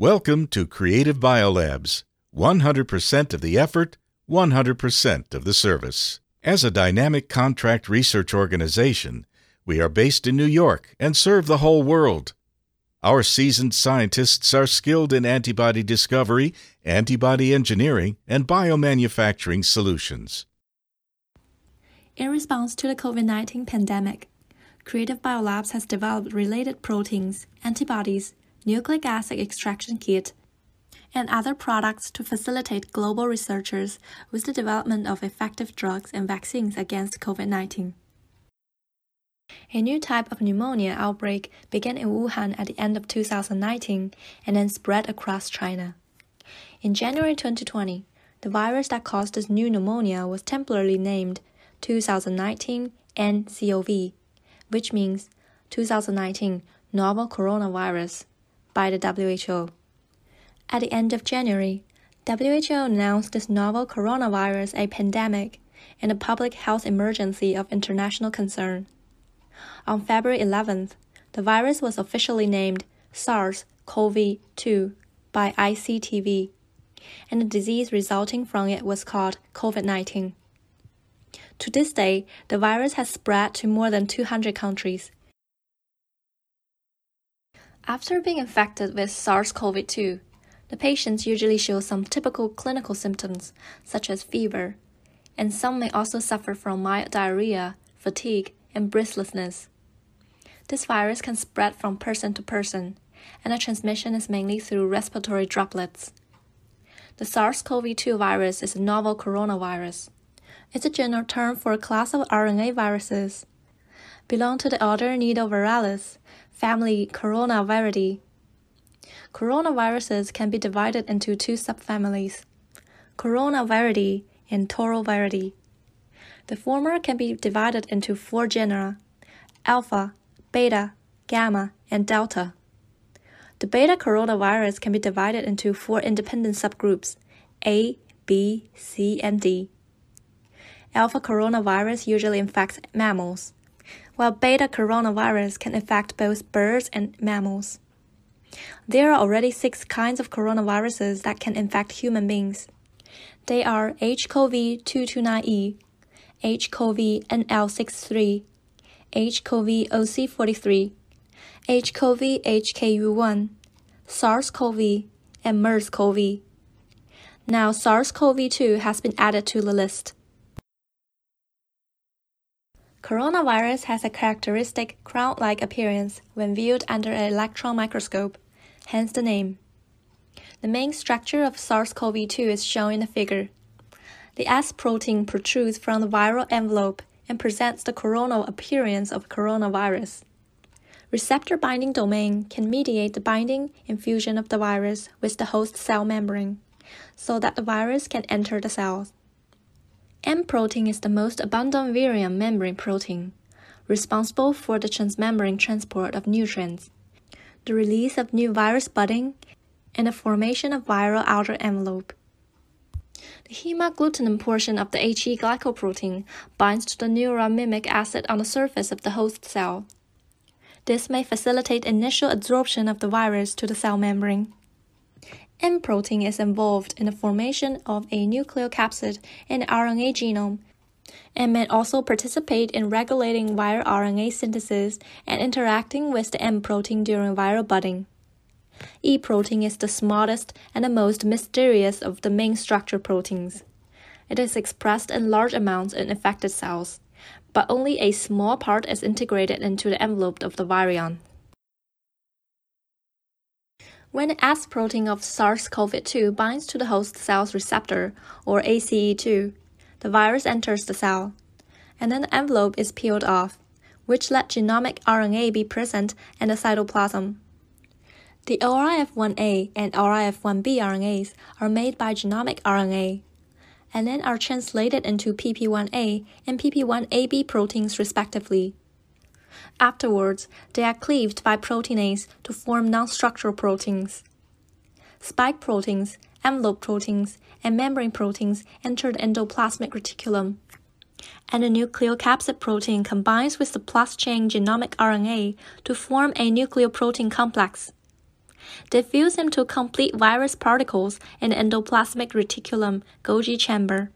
Welcome to Creative Biolabs 100% of the effort, 100% of the service. As a dynamic contract research organization, we are based in New York and serve the whole world. Our seasoned scientists are skilled in antibody discovery, antibody engineering, and biomanufacturing solutions. In response to the COVID 19 pandemic, Creative Biolabs has developed related proteins, antibodies, nucleic acid extraction kit, and other products to facilitate global researchers with the development of effective drugs and vaccines against COVID 19. A new type of pneumonia outbreak began in Wuhan at the end of 2019 and then spread across China. In January 2020, the virus that caused this new pneumonia was temporarily named 2019 nCoV, which means 2019 novel coronavirus by the WHO. At the end of January, WHO announced this novel coronavirus a pandemic and a public health emergency of international concern. On February 11th, the virus was officially named SARS-CoV-2 by ICTV, and the disease resulting from it was called COVID-19. To this day, the virus has spread to more than 200 countries. After being infected with SARS CoV 2, the patients usually show some typical clinical symptoms, such as fever, and some may also suffer from mild diarrhea, fatigue, and breathlessness. This virus can spread from person to person, and the transmission is mainly through respiratory droplets. The SARS CoV 2 virus is a novel coronavirus. It's a general term for a class of RNA viruses. Belong to the order Nidovirales, family Coronaviridae. Coronaviruses can be divided into two subfamilies, Coronaviridae and Toroviridae. The former can be divided into four genera alpha, beta, gamma, and delta. The beta coronavirus can be divided into four independent subgroups A, B, C, and D. Alpha coronavirus usually infects mammals, while beta coronavirus can infect both birds and mammals. There are already six kinds of coronaviruses that can infect human beings. They are HCoV 229E, HCoV NL63, HCoV OC43, HCoV HKU1, SARS-CoV, and MERS-CoV. Now SARS-CoV-2 has been added to the list. Coronavirus has a characteristic crown-like appearance when viewed under an electron microscope, hence the name. The main structure of SARS-CoV-2 is shown in the figure. The S protein protrudes from the viral envelope and presents the coronal appearance of coronavirus. Receptor binding domain can mediate the binding and fusion of the virus with the host cell membrane, so that the virus can enter the cells. M protein is the most abundant virion membrane protein, responsible for the transmembrane transport of nutrients, the release of new virus budding, and the formation of viral outer envelope. The hemagglutinin portion of the HE glycoprotein binds to the neuraminidase acid on the surface of the host cell. This may facilitate initial adsorption of the virus to the cell membrane. M protein is involved in the formation of a nucleocapsid in the RNA genome and may also participate in regulating viral RNA synthesis and interacting with the M protein during viral budding. E protein is the smallest and the most mysterious of the main structure proteins. It is expressed in large amounts in affected cells, but only a small part is integrated into the envelope of the virion. When the S protein of SARS-CoV-2 binds to the host cell's receptor, or ACE2, the virus enters the cell, and then the envelope is peeled off, which let genomic RNA be present in the cytoplasm. The ORF1A and ORF1B RNAs are made by genomic RNA, and then are translated into PP1A and PP1AB proteins respectively. Afterwards, they are cleaved by proteinase to form non-structural proteins. Spike proteins, envelope proteins, and membrane proteins enter the endoplasmic reticulum. And the nucleocapsid protein combines with the plus chain genomic RNA to form a nucleoprotein complex. They fuse into complete virus particles in the endoplasmic reticulum Golgi chamber.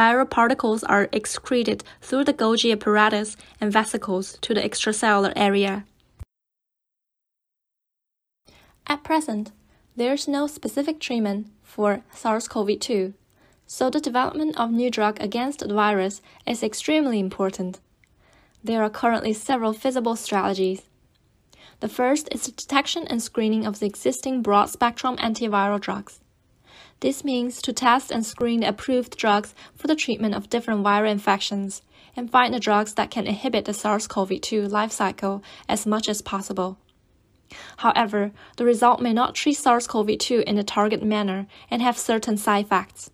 Viral particles are excreted through the Golgi apparatus and vesicles to the extracellular area. At present, there is no specific treatment for SARS-CoV-2, so the development of new drug against the virus is extremely important. There are currently several feasible strategies. The first is the detection and screening of the existing broad spectrum antiviral drugs. This means to test and screen approved drugs for the treatment of different viral infections and find the drugs that can inhibit the SARS CoV 2 life cycle as much as possible. However, the result may not treat SARS CoV 2 in a target manner and have certain side effects.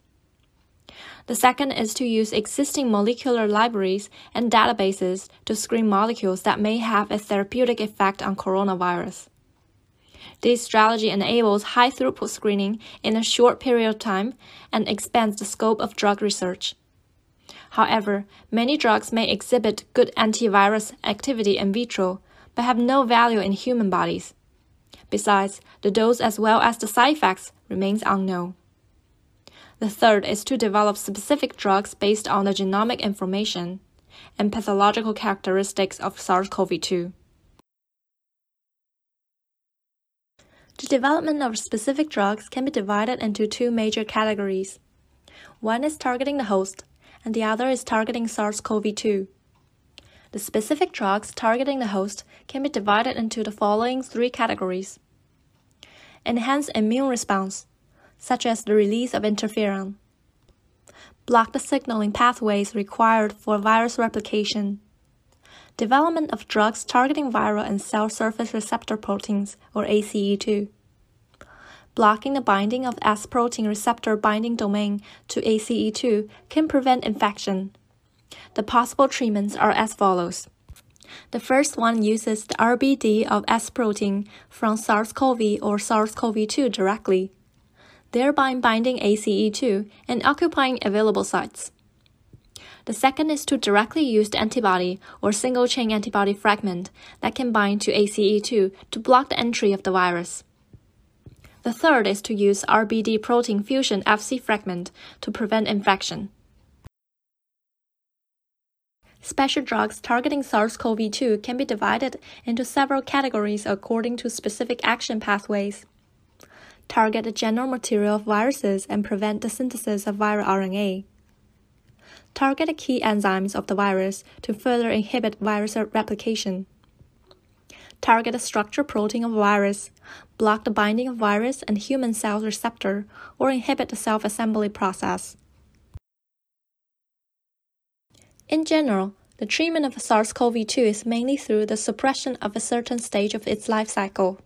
The second is to use existing molecular libraries and databases to screen molecules that may have a therapeutic effect on coronavirus. This strategy enables high throughput screening in a short period of time and expands the scope of drug research. However, many drugs may exhibit good antivirus activity in vitro, but have no value in human bodies. Besides, the dose as well as the side effects remains unknown. The third is to develop specific drugs based on the genomic information and pathological characteristics of SARS-CoV-2. The development of specific drugs can be divided into two major categories. One is targeting the host, and the other is targeting SARS CoV 2. The specific drugs targeting the host can be divided into the following three categories enhance immune response, such as the release of interferon, block the signaling pathways required for virus replication, development of drugs targeting viral and cell surface receptor proteins, or ACE2, blocking the binding of S protein receptor binding domain to ACE2 can prevent infection. The possible treatments are as follows. The first one uses the RBD of S protein from SARS CoV or SARS CoV 2 directly thereby binding ACE2 and occupying available sites. The second is to directly use the antibody or single chain antibody fragment that can bind to ACE2 to block the entry of the virus. The third is to use RBD protein fusion Fc fragment to prevent infection. Special drugs targeting SARS CoV 2 can be divided into several categories according to specific action pathways target the general material of viruses and prevent the synthesis of viral RNA. Target the key enzymes of the virus to further inhibit virus replication. Target the structure protein of virus, block the binding of virus and human cell receptor, or inhibit the self-assembly process. In general, the treatment of SARS-CoV-2 is mainly through the suppression of a certain stage of its life cycle.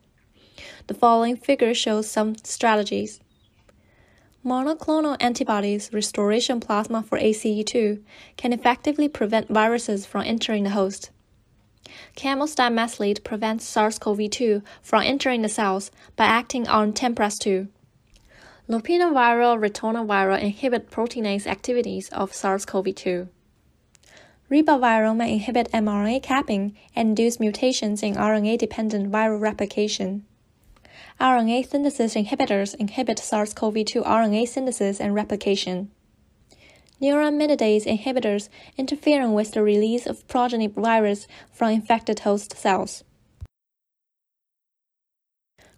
The following figure shows some strategies. Monoclonal antibodies restoration plasma for ACE2 can effectively prevent viruses from entering the host. Camelstad mesylate prevents SARS-CoV-2 from entering the cells by acting on TMPRSS2. Lopinoviral ritonavir inhibit proteinase activities of SARS-CoV-2. Ribaviral may inhibit mRNA capping and induce mutations in RNA-dependent viral replication. RNA synthesis inhibitors inhibit SARS-CoV-2 RNA synthesis and replication. Neuraminidase inhibitors interfere with the release of progeny virus from infected host cells.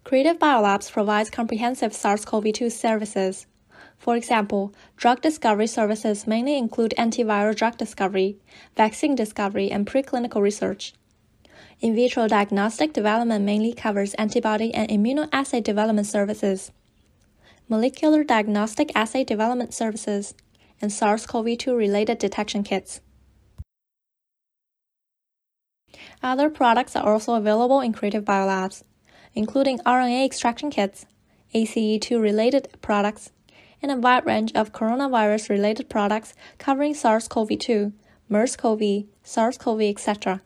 Creative Biolabs provides comprehensive SARS-CoV-2 services. For example, drug discovery services mainly include antiviral drug discovery, vaccine discovery, and preclinical research. In vitro diagnostic development mainly covers antibody and immunoassay development services, molecular diagnostic assay development services, and SARS CoV 2 related detection kits. Other products are also available in Creative Biolabs, including RNA extraction kits, ACE2 related products, and a wide range of coronavirus related products covering SARS CoV 2, MERS CoV, SARS CoV, etc.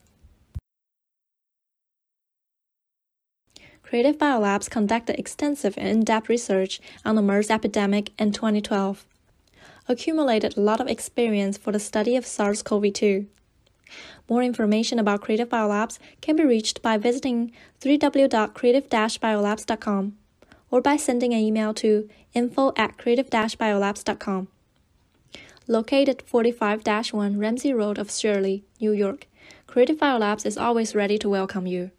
Creative Biolabs conducted extensive and in-depth research on the MERS epidemic in 2012, accumulated a lot of experience for the study of SARS-CoV-2. More information about Creative Biolabs can be reached by visiting www.creative-biolabs.com or by sending an email to info at creative-biolabs.com. Located 45-1 Ramsey Road of Shirley, New York, Creative Biolabs is always ready to welcome you.